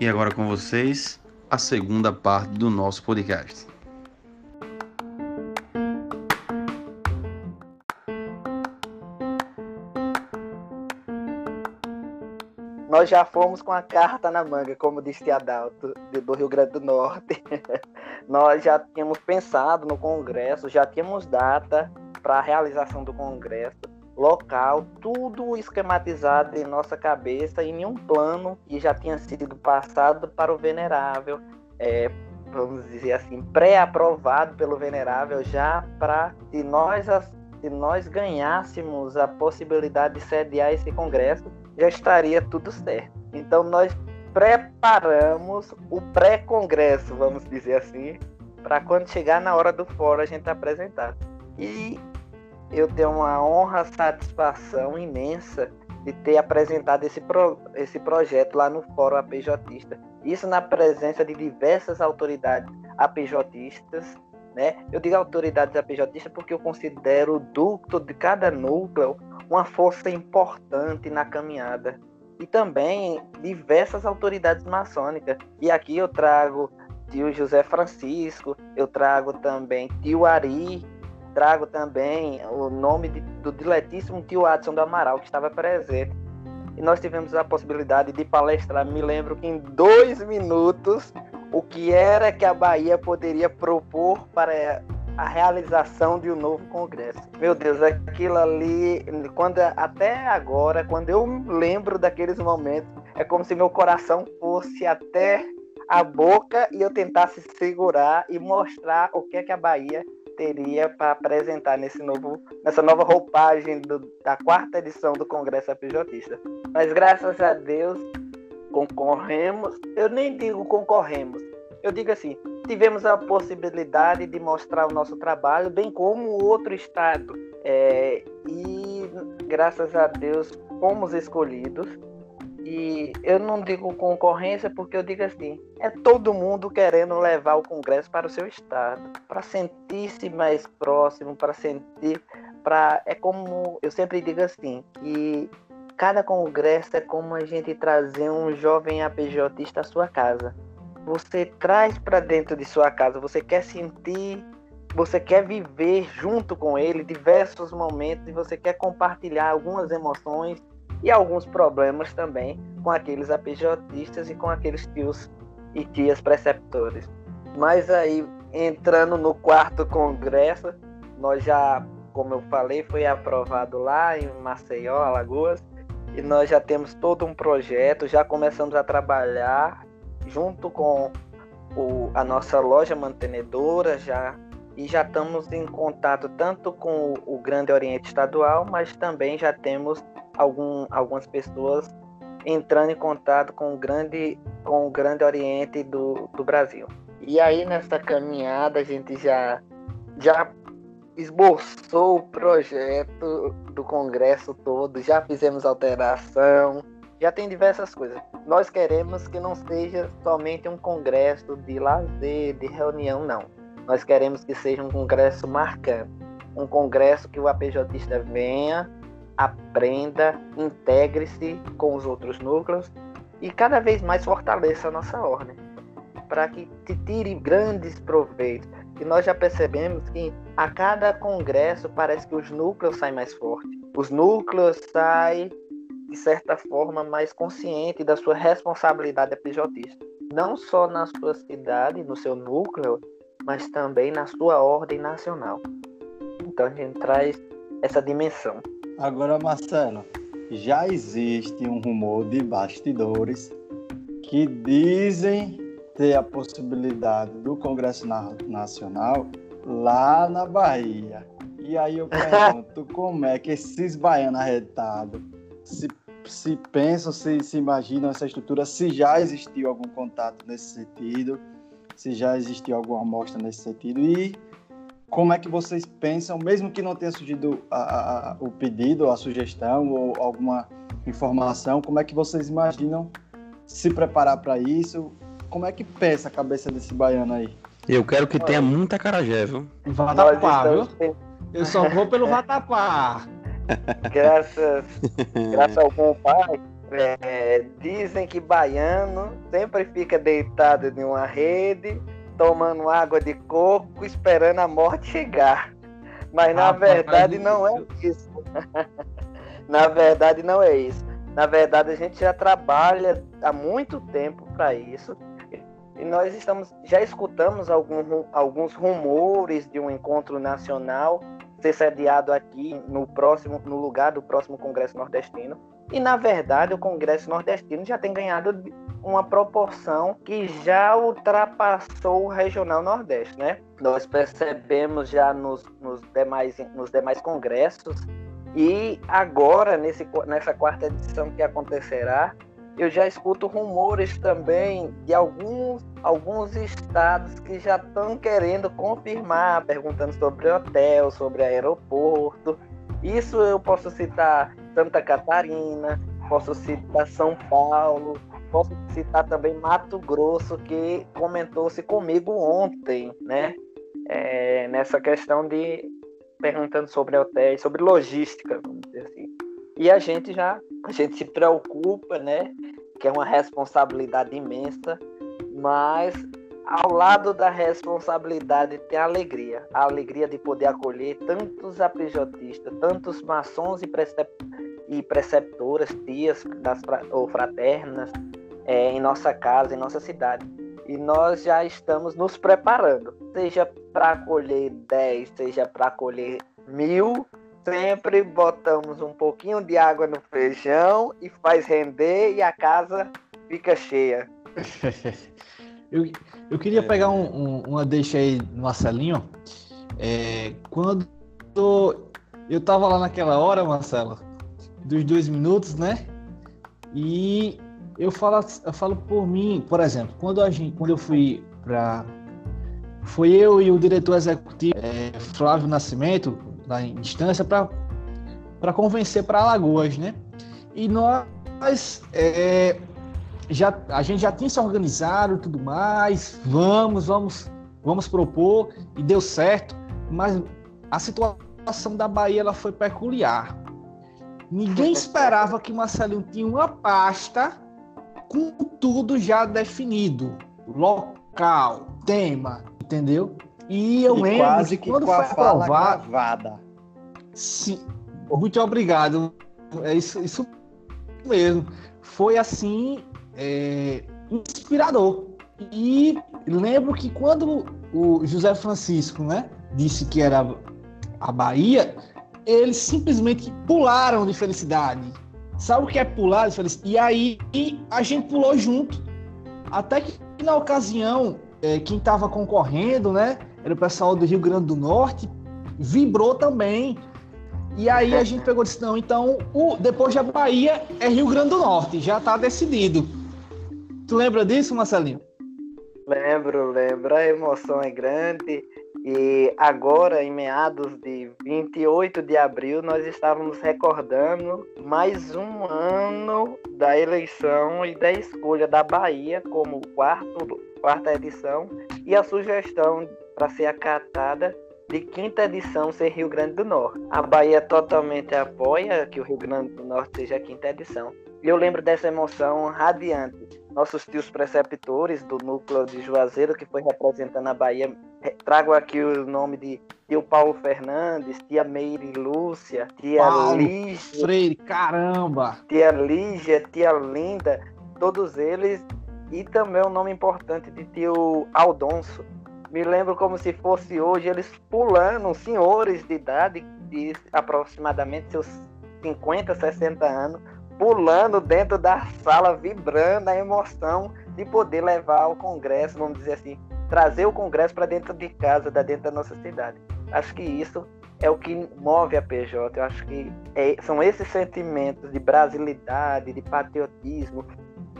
E agora com vocês, a segunda parte do nosso podcast. Nós já fomos com a carta na manga, como disse Adalto, do Rio Grande do Norte. Nós já tínhamos pensado no Congresso, já tínhamos data para a realização do Congresso local, tudo esquematizado em nossa cabeça e nenhum plano que já tinha sido passado para o venerável, é, vamos dizer assim, pré-aprovado pelo venerável já para se nós se nós ganhássemos a possibilidade de sediar esse congresso, já estaria tudo certo. Então nós preparamos o pré-congresso, vamos dizer assim, para quando chegar na hora do fórum a gente apresentar. E eu tenho uma honra, satisfação imensa de ter apresentado esse, pro, esse projeto lá no Fórum APJista. Isso na presença de diversas autoridades APJistas, né? Eu digo autoridades APJistas porque eu considero o ducto de cada núcleo uma força importante na caminhada. E também diversas autoridades maçônicas. E aqui eu trago tio José Francisco, eu trago também tio Ari, trago também o nome de, do diletíssimo tio Adson do Amaral, que estava presente. E nós tivemos a possibilidade de palestrar, me lembro que em dois minutos, o que era que a Bahia poderia propor para a realização de um novo congresso. Meu Deus, aquilo ali, quando até agora, quando eu lembro daqueles momentos, é como se meu coração fosse até a boca e eu tentasse segurar e mostrar o que é que a Bahia teria para apresentar nesse novo, nessa nova roupagem do, da quarta edição do Congresso APJista. Mas graças a Deus concorremos, eu nem digo concorremos, eu digo assim, tivemos a possibilidade de mostrar o nosso trabalho, bem como outro estado. É, e graças a Deus fomos escolhidos e eu não digo concorrência porque eu digo assim, é todo mundo querendo levar o Congresso para o seu estado, para sentir-se mais próximo, para sentir, para é como eu sempre digo assim, que cada congresso é como a gente trazer um jovem APJista à sua casa. Você traz para dentro de sua casa, você quer sentir, você quer viver junto com ele diversos momentos e você quer compartilhar algumas emoções e alguns problemas também com aqueles APJistas e com aqueles tios e tias preceptores. Mas aí, entrando no quarto congresso, nós já, como eu falei, foi aprovado lá em Maceió, Alagoas, e nós já temos todo um projeto, já começamos a trabalhar junto com o, a nossa loja mantenedora, já e já estamos em contato tanto com o Grande Oriente Estadual, mas também já temos algum, algumas pessoas entrando em contato com o grande, com o grande Oriente do, do Brasil. E aí nessa caminhada a gente já, já esboçou o projeto do Congresso todo, já fizemos alteração, já tem diversas coisas. Nós queremos que não seja somente um congresso de lazer, de reunião, não. Nós queremos que seja um congresso marcante, um congresso que o APJista venha aprenda, integre-se com os outros núcleos e cada vez mais fortaleça a nossa ordem, para que te tire grandes proveitos. E nós já percebemos que a cada congresso parece que os núcleos saem mais fortes. Os núcleos saem, de certa forma, mais conscientes da sua responsabilidade apijotista. Não só na sua cidade, no seu núcleo, mas também na sua ordem nacional. Então a gente traz essa dimensão. Agora, Marcelo, já existe um rumor de bastidores que dizem ter a possibilidade do Congresso Nacional lá na Bahia. E aí eu pergunto como é que esses baianos arretados se, se pensam, se, se imaginam essa estrutura, se já existiu algum contato nesse sentido, se já existiu alguma amostra nesse sentido e como é que vocês pensam, mesmo que não tenha surgido a, a, o pedido, a sugestão ou alguma informação, como é que vocês imaginam se preparar para isso? Como é que pensa a cabeça desse baiano aí? Eu quero que tenha muita carajé, viu? Vatapá, viu? Eu só vou pelo Vatapá. graças, graças ao bom pai, é, dizem que baiano sempre fica deitado em uma rede, tomando água de coco, esperando a morte chegar. Mas na verdade não é isso. na verdade não é isso. Na verdade a gente já trabalha há muito tempo para isso. E nós estamos já escutamos algum, alguns rumores de um encontro nacional ser sediado aqui no próximo no lugar do próximo Congresso Nordestino. E na verdade o Congresso Nordestino já tem ganhado uma proporção que já ultrapassou o regional Nordeste, né? Nós percebemos já nos, nos demais nos demais congressos e agora nesse nessa quarta edição que acontecerá eu já escuto rumores também de alguns, alguns estados que já estão querendo confirmar, perguntando sobre hotel, sobre aeroporto. Isso eu posso citar Santa Catarina, posso citar São Paulo, posso citar também Mato Grosso, que comentou-se comigo ontem, né? É, nessa questão de perguntando sobre hotéis, sobre logística, vamos dizer assim. E a gente já a gente se preocupa, né? Que é uma responsabilidade imensa, mas ao lado da responsabilidade tem a alegria, a alegria de poder acolher tantos apijotistas, tantos maçons e, precep e preceptoras, tias das, ou fraternas é, em nossa casa, em nossa cidade. E nós já estamos nos preparando, seja para acolher 10, seja para acolher mil, sempre botamos um pouquinho de água no feijão e faz render e a casa fica cheia. eu, eu queria é. pegar um, um, uma deixa aí no Marcelinho. É, quando eu tava lá naquela hora, Marcelo, dos dois minutos, né? E eu falo, eu falo por mim, por exemplo, quando, a gente, quando eu fui para. Foi eu e o diretor executivo, é, Flávio Nascimento, da instância para convencer para Alagoas, né? E nós é, já a gente já tinha se organizado tudo mais, vamos, vamos, vamos propor e deu certo, mas a situação da Bahia ela foi peculiar. Ninguém esperava que Marcelinho tinha uma pasta com tudo já definido, local, tema, entendeu? E eu e lembro quase que quando foi aprovado. Gravada. Sim, muito obrigado. É isso, isso mesmo. Foi assim é, inspirador. E lembro que quando o José Francisco, né, disse que era a Bahia, eles simplesmente pularam de felicidade. Sabe o que é pular de felicidade? E aí a gente pulou junto. Até que na ocasião, é, quem estava concorrendo, né, era o pessoal do Rio Grande do Norte, vibrou também. E aí a gente pegou e disse, não, então o, depois da Bahia é Rio Grande do Norte, já está decidido. Tu lembra disso, Marcelinho? Lembro, lembro. A emoção é grande. E agora, em meados de 28 de abril, nós estávamos recordando mais um ano da eleição e da escolha da Bahia como quarto, quarta edição e a sugestão para ser acatada de quinta edição ser Rio Grande do Norte. A Bahia totalmente apoia que o Rio Grande do Norte seja a quinta edição. E eu lembro dessa emoção radiante. Nossos tios preceptores do núcleo de Juazeiro, que foi representando a Bahia, trago aqui o nome de tio Paulo Fernandes, tia Meire Lúcia, tia Paulo Lígia. Freire, caramba! Tia Lígia, tia Linda, todos eles. E também o um nome importante de tio Aldonso, me lembro como se fosse hoje, eles pulando, senhores de idade, de aproximadamente seus 50, 60 anos, pulando dentro da sala, vibrando a emoção de poder levar o Congresso, vamos dizer assim, trazer o Congresso para dentro de casa, da dentro da nossa cidade. Acho que isso é o que move a PJ. Eu acho que é, são esses sentimentos de brasilidade, de patriotismo,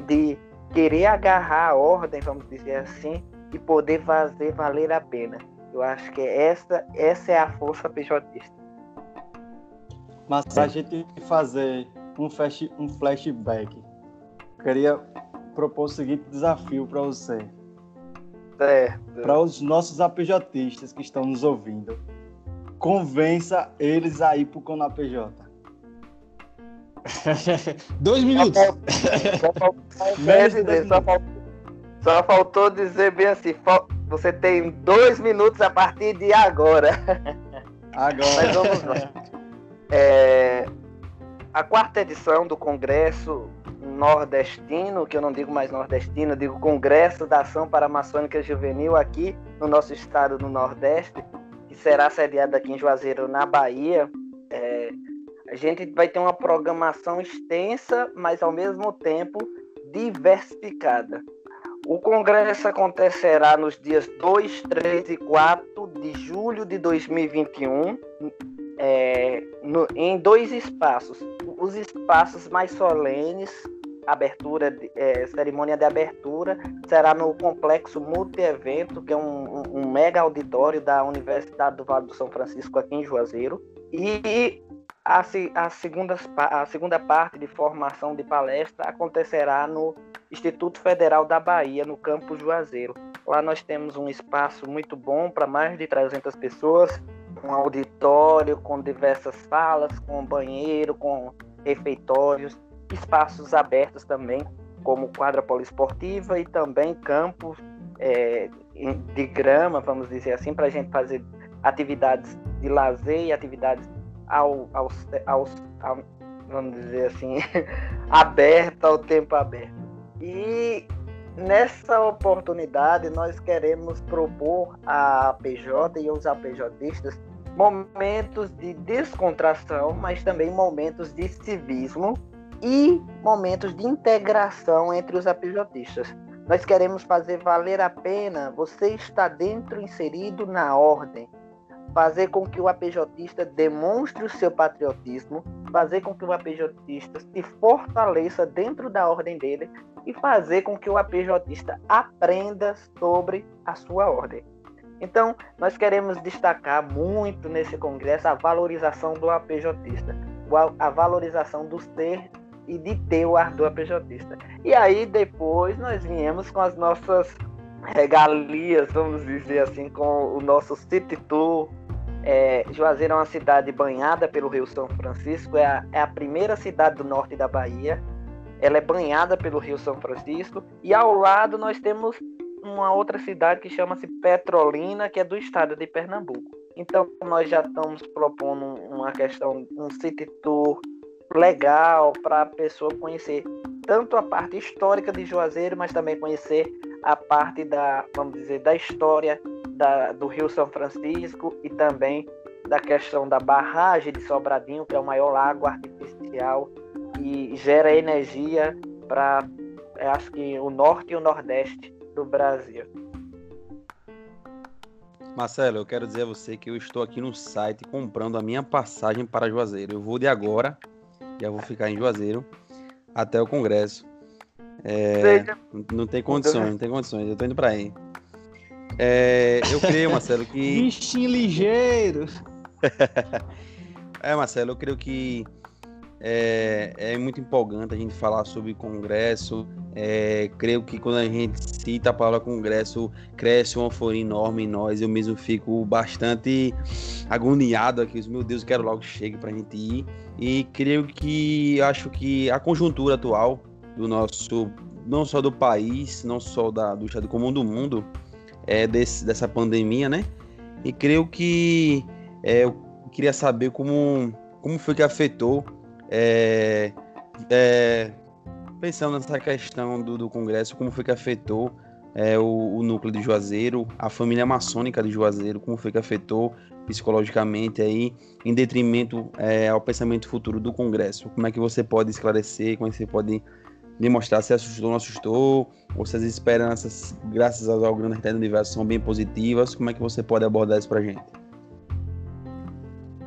de querer agarrar a ordem, vamos dizer assim, e poder fazer valer a pena. Eu acho que essa, essa é a força pejotista. Mas para a gente fazer um, flash, um flashback, queria propor o seguinte desafio para você. Para os nossos apejotistas que estão nos ouvindo, convença eles a ir para o Conapj. Dois minutos. Só faltou, dizer, dois só faltou, só faltou dizer bem assim: você tem dois minutos a partir de agora. Mas Agora. vamos lá. É, a quarta edição do Congresso Nordestino, que eu não digo mais nordestino, digo Congresso da Ação Paramaçônica Juvenil aqui no nosso estado do Nordeste, que será sediado aqui em Juazeiro, na Bahia. É, a gente vai ter uma programação extensa, mas ao mesmo tempo diversificada. O congresso acontecerá nos dias 2, 3 e 4 de julho de 2021, é, no- em dois espaços. Os espaços mais solenes, abertura, é, cerimônia de abertura, será no complexo multi-evento, que é um, um- um mega auditório da Universidade do Vale do São Francisco, aqui em Juazeiro. E a, a, segundas pa- a segunda parte de formação de palestra acontecerá no Instituto Federal da Bahia, no campus Juazeiro. Lá nós temos um espaço muito bom para mais de 300 pessoas, um auditório com diversas salas, com banheiro, com refeitórios, espaços abertos também, como quadra poliesportiva e também campos é, de grama, vamos dizer assim, para a gente fazer atividades de lazer e atividades ao, ao, ao, ao- vamos dizer assim, aberta ao tempo aberto. E nessa oportunidade nós queremos propor à PJ e aos APJistas momentos de descontração, mas também momentos de civismo e momentos de integração entre os APJistas. Nós queremos fazer valer a pena você estar dentro, inserido na ordem, fazer com que o APJista demonstre o seu patriotismo, fazer com que o APJista se fortaleça dentro da ordem dele e fazer com que o APJista aprenda sobre a sua ordem. Então, nós queremos destacar muito nesse congresso a valorização do APJista, a valorização do ser e de ter o ar do APJista. E aí, depois, nós viemos com as nossas regalias, vamos dizer assim, com o nosso City Tour. É, Juazeiro é uma cidade banhada pelo Rio São Francisco, é a, é a primeira cidade do norte da Bahia. Ela é banhada pelo Rio São Francisco e ao lado nós temos uma outra cidade que chama-se Petrolina, que é do estado de Pernambuco. Então nós já estamos propondo uma questão, um city tour legal para a pessoa conhecer tanto a parte histórica de Juazeiro, mas também conhecer a parte da, vamos dizer, da história da, do Rio São Francisco e também da questão da barragem de Sobradinho, que é o maior lago artificial e gera energia para, acho que o norte e o nordeste do Brasil. Marcelo, eu quero dizer a você que eu estou aqui no site comprando a minha passagem para Juazeiro. Eu vou de agora, já vou ficar em Juazeiro até o Congresso. É, Seja- não tem condições, não tem condições. Eu tô indo para aí. É, eu creio, Marcelo, que Bichinho ligeiro. É, Marcelo, eu creio que é, é muito empolgante a gente falar sobre congresso. É, creio que quando a gente cita a palavra congresso, cresce uma euforia enorme em nós. Eu mesmo fico bastante agoniado aqui. Meu Deus, eu quero logo que chegue para a gente ir. E creio que acho que a conjuntura atual do nosso, não só do país, não só da, do estado como do mundo, é desse, dessa pandemia, né? E creio que é, eu queria saber como, como foi que afetou, é, é, pensando nessa questão do, do Congresso, como foi que afetou é, o, o núcleo de Juazeiro, a família maçônica de Juazeiro, como foi que afetou psicologicamente aí, em detrimento é, ao pensamento futuro do Congresso. Como é que você pode esclarecer, como é que você pode demonstrar se assustou ou não assustou, ou se as esperanças, graças ao grande arquiteto do universo, são bem positivas, como é que você pode abordar isso pra gente?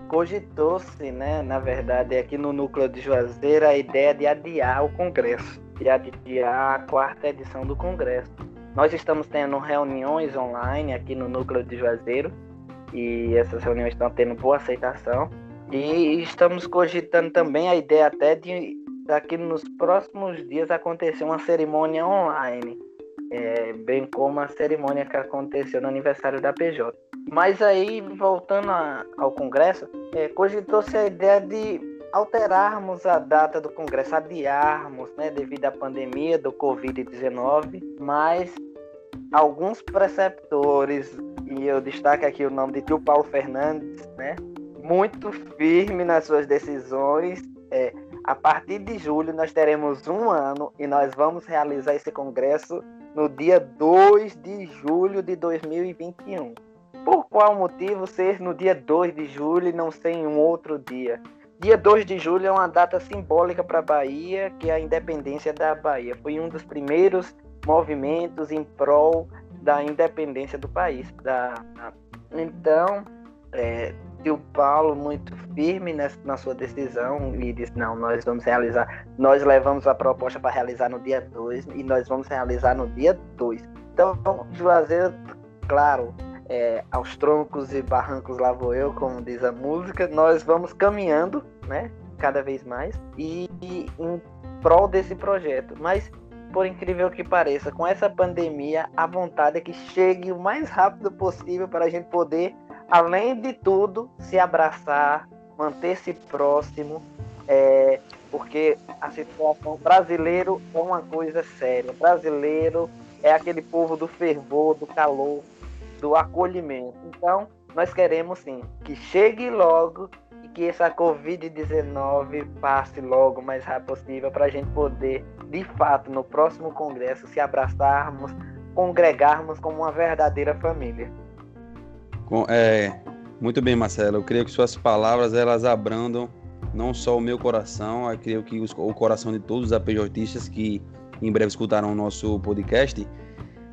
Cogitou-se, né, na verdade, aqui no núcleo de Juazeiro, a ideia de adiar o Congresso, de adiar a quarta edição do Congresso. Nós estamos tendo reuniões online aqui no núcleo de Juazeiro, e essas reuniões estão tendo boa aceitação. E estamos cogitando também a ideia até de daqui nos próximos dias acontecer uma cerimônia online, é, bem como a cerimônia que aconteceu no aniversário da PJ. Mas aí, voltando a, ao Congresso, é, cogitou-se a ideia de alterarmos a data do Congresso, adiarmos, né, devido à pandemia do Covid-19, mas alguns preceptores, e eu destaco aqui o nome de tio Paulo Fernandes, né, muito firme nas suas decisões. É, a partir de julho nós teremos um ano e nós vamos realizar esse congresso no dia 2 de julho de 2021. Por qual motivo ser no dia 2 de julho e não ser em um outro dia? Dia 2 de julho é uma data simbólica para a Bahia, que é a independência da Bahia. Foi um dos primeiros movimentos em prol da independência do país. Da... Então, é, Paulo muito firme nessa, na sua decisão e disse, não, nós vamos realizar, nós levamos a proposta para realizar no dia 2 e nós vamos realizar no dia 2. Então, Juazeiro, claro, é, aos troncos e barrancos lá vou eu, como diz a música, nós vamos caminhando, né, cada vez mais, e, e em prol desse projeto. Mas, por incrível que pareça, com essa pandemia, a vontade é que chegue o mais rápido possível para a gente poder além de tudo, se abraçar, manter-se próximo, é, porque a situação brasileiro é uma coisa séria. Brasileiro é aquele povo do fervor, do calor, do acolhimento. Então, nós queremos sim que chegue logo e que essa Covid-19 passe logo o mais rápido possível para a gente poder, de fato, no próximo congresso, se abraçarmos, congregarmos como uma verdadeira família. É, muito bem, Marcelo. Eu creio que suas palavras elas abrandam não só o meu coração, eu creio que os, o coração de todos os APJistas que em breve escutarão o nosso podcast.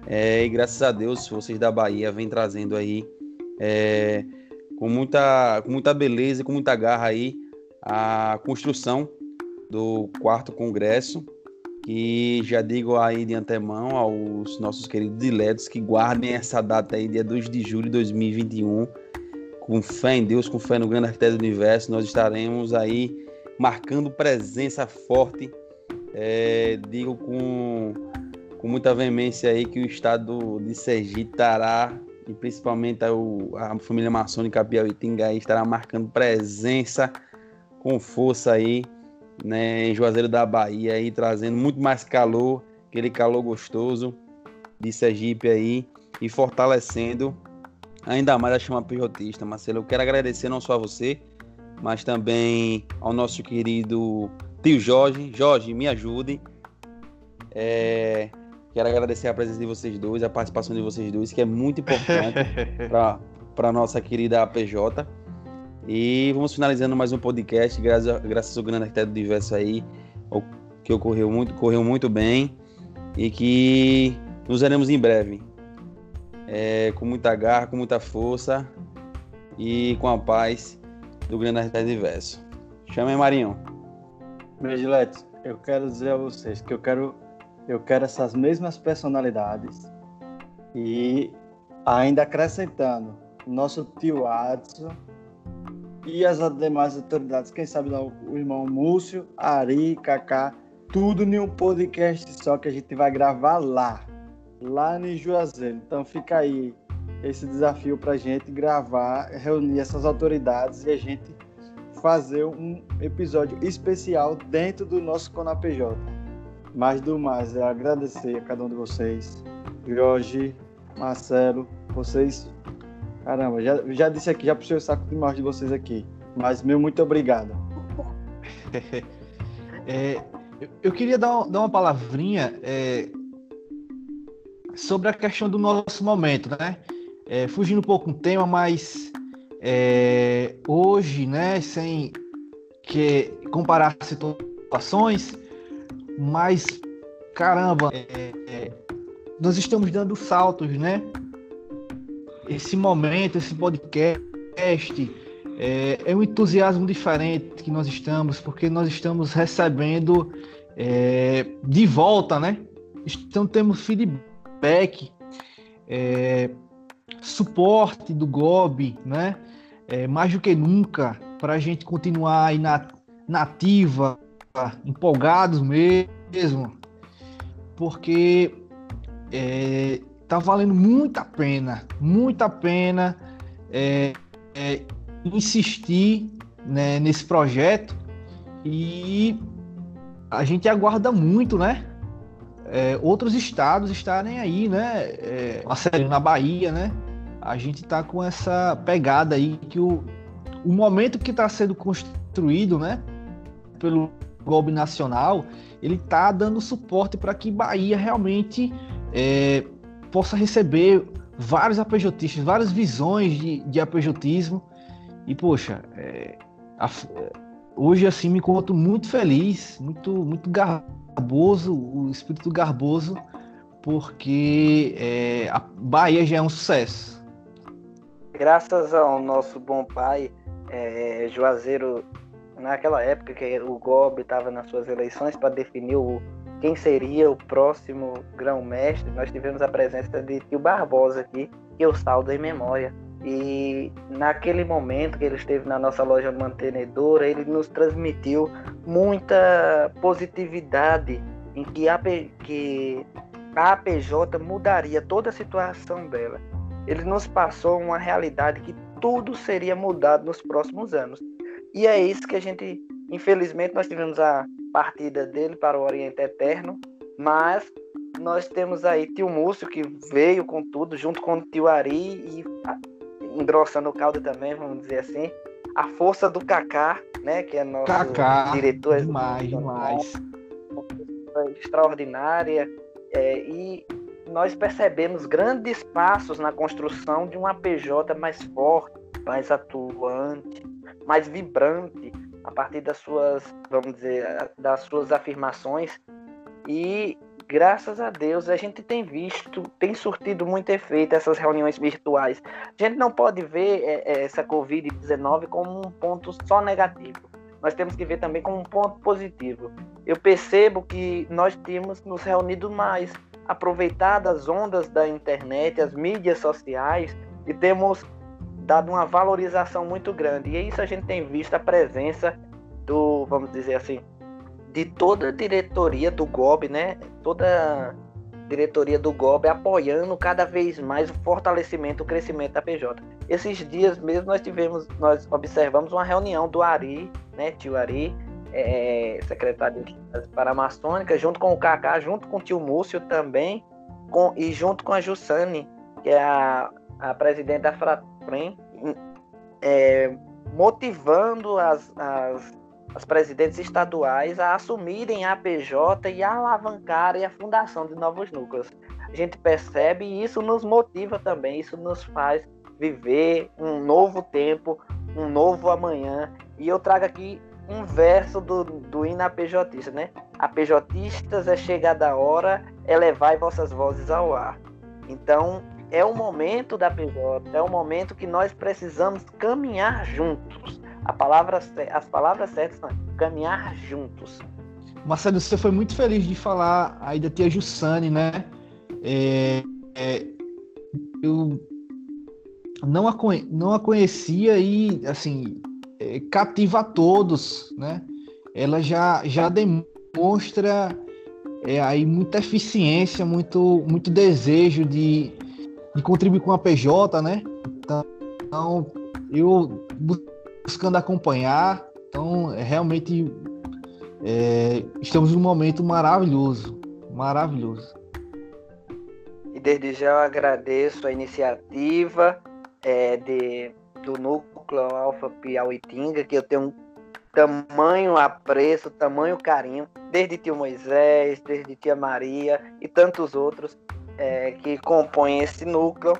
É, e graças a Deus, vocês da Bahia vêm trazendo aí é, com, muita, com muita beleza e com muita garra aí a construção do quarto congresso que já digo aí de antemão aos nossos queridos diletos que guardem essa data aí, dia 2 de julho de 2021. Com fé em Deus, com fé no grande arquiteto do universo, nós estaremos aí marcando presença forte. É, digo com, com muita veemência aí que o estado de Sergipe estará, e principalmente a, a família maçônica Piauitinga estará marcando presença com força aí né, em Juazeiro da Bahia aí trazendo muito mais calor, aquele calor gostoso de Sergipe aí e fortalecendo ainda mais a chama pijotista. Marcelo, eu quero agradecer não só a você, mas também ao nosso querido tio Jorge. Jorge, me ajude. É, quero agradecer a presença de vocês dois, a participação de vocês dois, que é muito importante para a nossa querida APJ. E vamos finalizando mais um podcast, graças, graças ao grande arquiteto diverso aí, que ocorreu muito, correu muito bem e que nos veremos em breve. É, com muita garra, com muita força e com a paz do grande arquiteto diverso. Chama aí, Marinho. Meus eu quero dizer a vocês que eu quero, eu quero essas mesmas personalidades e ainda acrescentando nosso tio Adson e as demais autoridades, quem sabe o irmão Múcio, Ari, Kaká, tudo em um podcast só que a gente vai gravar lá, lá em Juazeiro. Então fica aí esse desafio para a gente gravar, reunir essas autoridades e a gente fazer um episódio especial dentro do nosso CONAPJ. Mais do mais, é agradecer a cada um de vocês, Jorge, Marcelo, vocês Caramba, já, já disse aqui, já puxei o saco demais de vocês aqui. Mas meu muito obrigado. é, eu queria dar, dar uma palavrinha é, sobre a questão do nosso momento, né? É, fugindo um pouco do tema, mas é, hoje, né, sem que comparar situações, mas caramba, é, é, nós estamos dando saltos, né? esse momento, esse podcast, é, é, um entusiasmo diferente que nós estamos, porque nós estamos recebendo é, de volta, né? Então temos feedback, é, suporte do GOB, né? É, mais do que nunca, para a gente continuar aí na, nativa, empolgados mesmo, porque é, tá valendo muito a pena, muito a pena é, é, insistir né, nesse projeto E a gente aguarda muito, né? É, outros estados estarem aí, né? É, na Bahia, né? A gente tá com essa pegada aí que o, o momento que está sendo construído, né? Pelo golpe nacional, ele tá dando suporte para que Bahia realmente é, possa receber vários apejotistas, várias visões de, de apejotismo. E, poxa, é, a, hoje assim me conto muito feliz, muito, muito garboso, o espírito garboso, porque é, a Bahia já é um sucesso. Graças ao nosso bom pai, é, Juazeiro, naquela época que o Gobi estava nas suas eleições para definir o, quem seria o próximo grão-mestre, nós tivemos a presença de Tio Barbosa aqui, que eu saldo em memória. E naquele momento que ele esteve na nossa loja mantenedora, ele nos transmitiu muita positividade em que a, que a APJ mudaria toda a situação dela. Ele nos passou uma realidade que tudo seria mudado nos próximos anos. E é isso que a gente, infelizmente, nós tivemos a partida dele para o Oriente Eterno, mas nós temos aí tio Múcio que veio com tudo, junto com o tio Ari e engrossando o caldo também, vamos dizer assim. A força do Kaká, né, que é nosso Kaká, diretor demais, demais. extraordinária é, e nós percebemos grandes passos na construção de uma PJ mais forte, mais atuante, mais vibrante, a partir das suas, vamos dizer, das suas afirmações. E graças a Deus a gente tem visto, tem surtido muito efeito essas reuniões virtuais. A gente não pode ver é, é essa Covid-19 como um ponto só negativo. Nós temos que ver também como um ponto positivo. Eu percebo que nós temos nos reunido mais, aproveitado as ondas da internet, as mídias sociais e temos dado uma valorização muito grande. E isso a gente tem visto a presença do, vamos dizer assim, de toda a diretoria do GOB, né? Toda a diretoria do GOB apoiando cada vez mais o fortalecimento, o crescimento da PJ. Esses dias mesmo nós tivemos, nós observamos uma reunião do Ari, né, tio Ari, é, secretário das Paramaçônicas, junto com o Kaká, junto com o tio Múcio também, com, e junto com a Jussane, que é a, a presidente da Fratrem, é, motivando as, as, as presidentes estaduais a assumirem a PJ e a alavancarem a fundação de novos núcleos. A gente percebe e isso nos motiva também, isso nos faz viver um novo tempo, um novo amanhã. E eu trago aqui um verso do, do hino APJista, né? APJistas é chegada a hora, elevai vossas vozes ao ar. Então, é o momento da PJ, é o momento que nós precisamos caminhar juntos. A palavra, as palavras certas são caminhar juntos. Marcelo, você foi muito feliz de falar aí da tia Jussane, né? É, é, eu não a, não a conhecia e, assim, é, cativa a todos, né? Ela já, já demonstra é, aí muita eficiência, muito, muito desejo de, de contribuir com a PJ, né? Então, eu buscando acompanhar, então é, realmente é, estamos num momento maravilhoso, maravilhoso. E desde já eu agradeço a iniciativa é, de, do núcleo Alfa Piauitinga, que eu tenho um tamanho apreço, tamanho carinho, desde tio Moisés, desde tia Maria e tantos outros é, que compõem esse núcleo.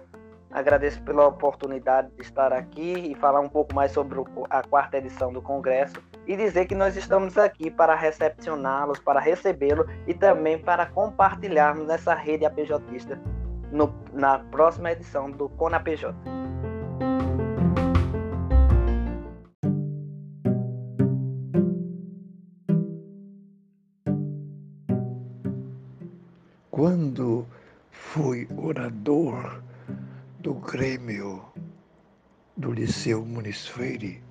Agradeço pela oportunidade de estar aqui e falar um pouco mais sobre a quarta edição do Congresso e dizer que nós estamos aqui para recepcioná-los, para recebê-lo e também para compartilharmos nessa rede APJista no, na próxima edição do CONAPJ. Quando fui orador do Grêmio do Liceu Muniz Freire,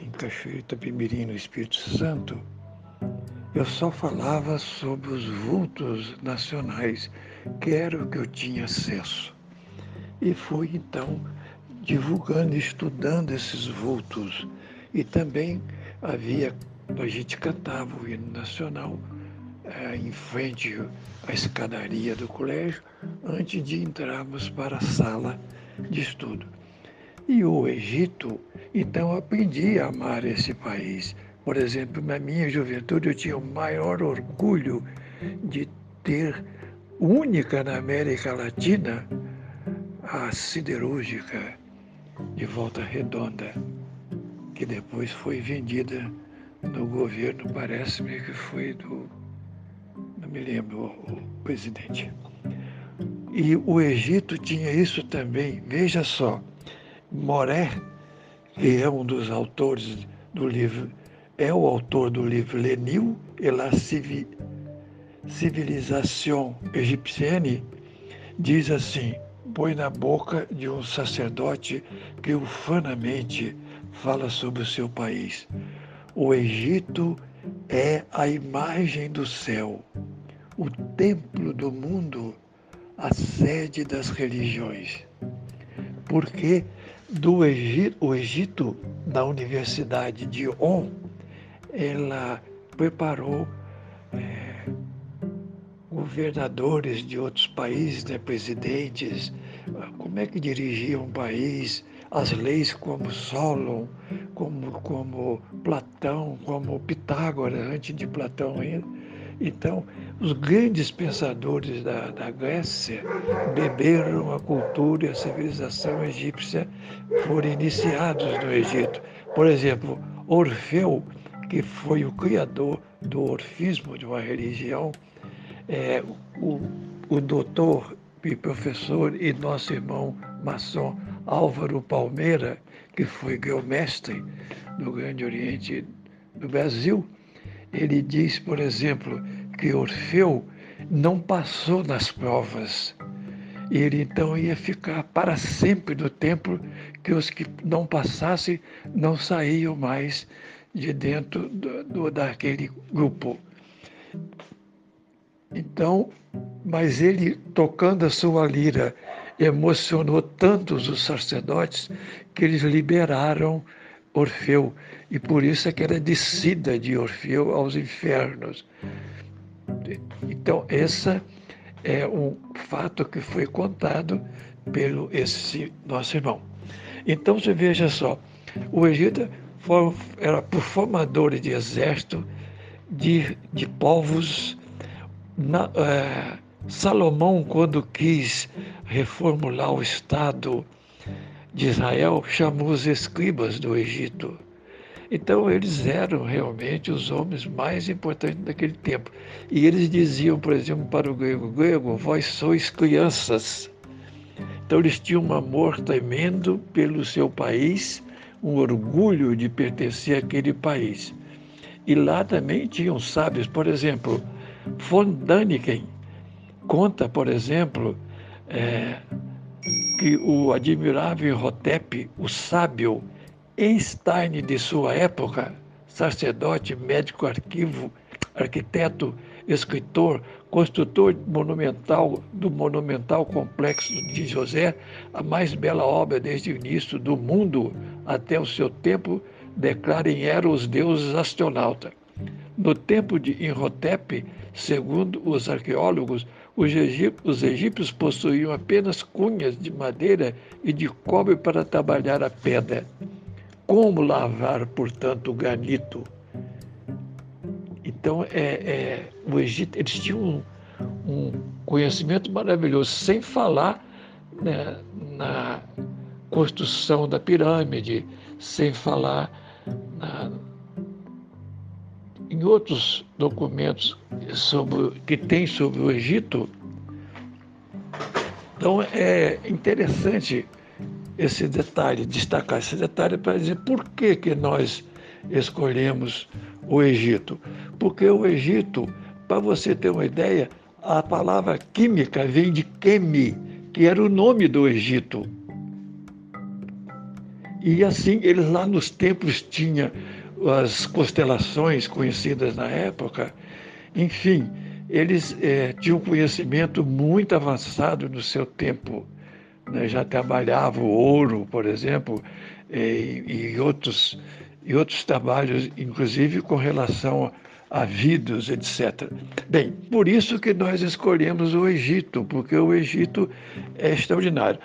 em Cachoeira Itapemirim, no Espírito Santo, eu só falava sobre os vultos nacionais, que era o que eu tinha acesso. E fui então divulgando, estudando esses vultos. E também havia a gente cantava o hino nacional em frente à escadaria do colégio, antes de entrarmos para a sala de estudo. E o Egito, então aprendi a amar esse país. Por exemplo, na minha juventude eu tinha o maior orgulho de ter única na América Latina a siderúrgica de Volta Redonda, que depois foi vendida no governo, parece-me que foi do. Não me lembro o presidente. E o Egito tinha isso também. Veja só, Moré, que é um dos autores do livro, é o autor do livro Lenil e la Civilisation Égyptienne, diz assim: põe na boca de um sacerdote que ufanamente fala sobre o seu país. O Egito é a imagem do céu, o templo do mundo, a sede das religiões. Porque do Egito, o Egito, na Universidade de On, ela preparou é, governadores de outros países, né, presidentes, como é que dirigia um país, as leis como Solon, como, como Platão, como Pitágoras, antes de Platão ainda. Então, os grandes pensadores da, da Grécia beberam a cultura e a civilização egípcia, foram iniciados no Egito. Por exemplo, Orfeu, que foi o criador do orfismo de uma religião, é, o, o doutor e professor e nosso irmão maçom Álvaro Palmeira, que foi geomestre do Grande Oriente do Brasil, ele diz, por exemplo, que Orfeu não passou nas provas. E ele então ia ficar para sempre no templo, que os que não passassem não saíam mais de dentro do, do daquele grupo. Então, mas ele, tocando a sua lira, emocionou tantos os sacerdotes que eles liberaram Orfeu. E por isso é que era descida de Orfeu aos infernos. Então, esse é um fato que foi contado pelo esse nosso irmão. Então, você veja só, o Egito era por formadores de exército, de, de povos na, é, Salomão, quando quis reformular o Estado de Israel, chamou os escribas do Egito. Então, eles eram realmente os homens mais importantes daquele tempo. E eles diziam, por exemplo, para o grego: grego, vós sois crianças. Então, eles tinham um amor tremendo pelo seu país, um orgulho de pertencer àquele país. E lá também tinham sábios, por exemplo, Von Daniken conta, por exemplo, é, que o admirável Hotep, o sábio Einstein de sua época, sacerdote, médico, arquivo, arquiteto, escritor, construtor monumental do monumental complexo de José, a mais bela obra desde o início do mundo até o seu tempo, declara em Eros deuses astronauta. No tempo de Imhotep, segundo os arqueólogos, os egípcios possuíam apenas cunhas de madeira e de cobre para trabalhar a pedra. Como lavar, portanto, o granito? Então, é, é, o Egito, eles tinham um, um conhecimento maravilhoso, sem falar né, na construção da pirâmide, sem falar na, em outros documentos sobre, que tem sobre o Egito. Então é interessante esse detalhe, destacar esse detalhe para dizer por que, que nós escolhemos o Egito. Porque o Egito, para você ter uma ideia, a palavra química vem de Kemi, que era o nome do Egito. E assim, eles lá nos templos tinham as constelações conhecidas na época, enfim, eles é, tinham conhecimento muito avançado no seu tempo. Né? Já trabalhavam ouro, por exemplo, é, e, e outros e outros trabalhos, inclusive com relação a vidros, etc. Bem, por isso que nós escolhemos o Egito, porque o Egito é extraordinário.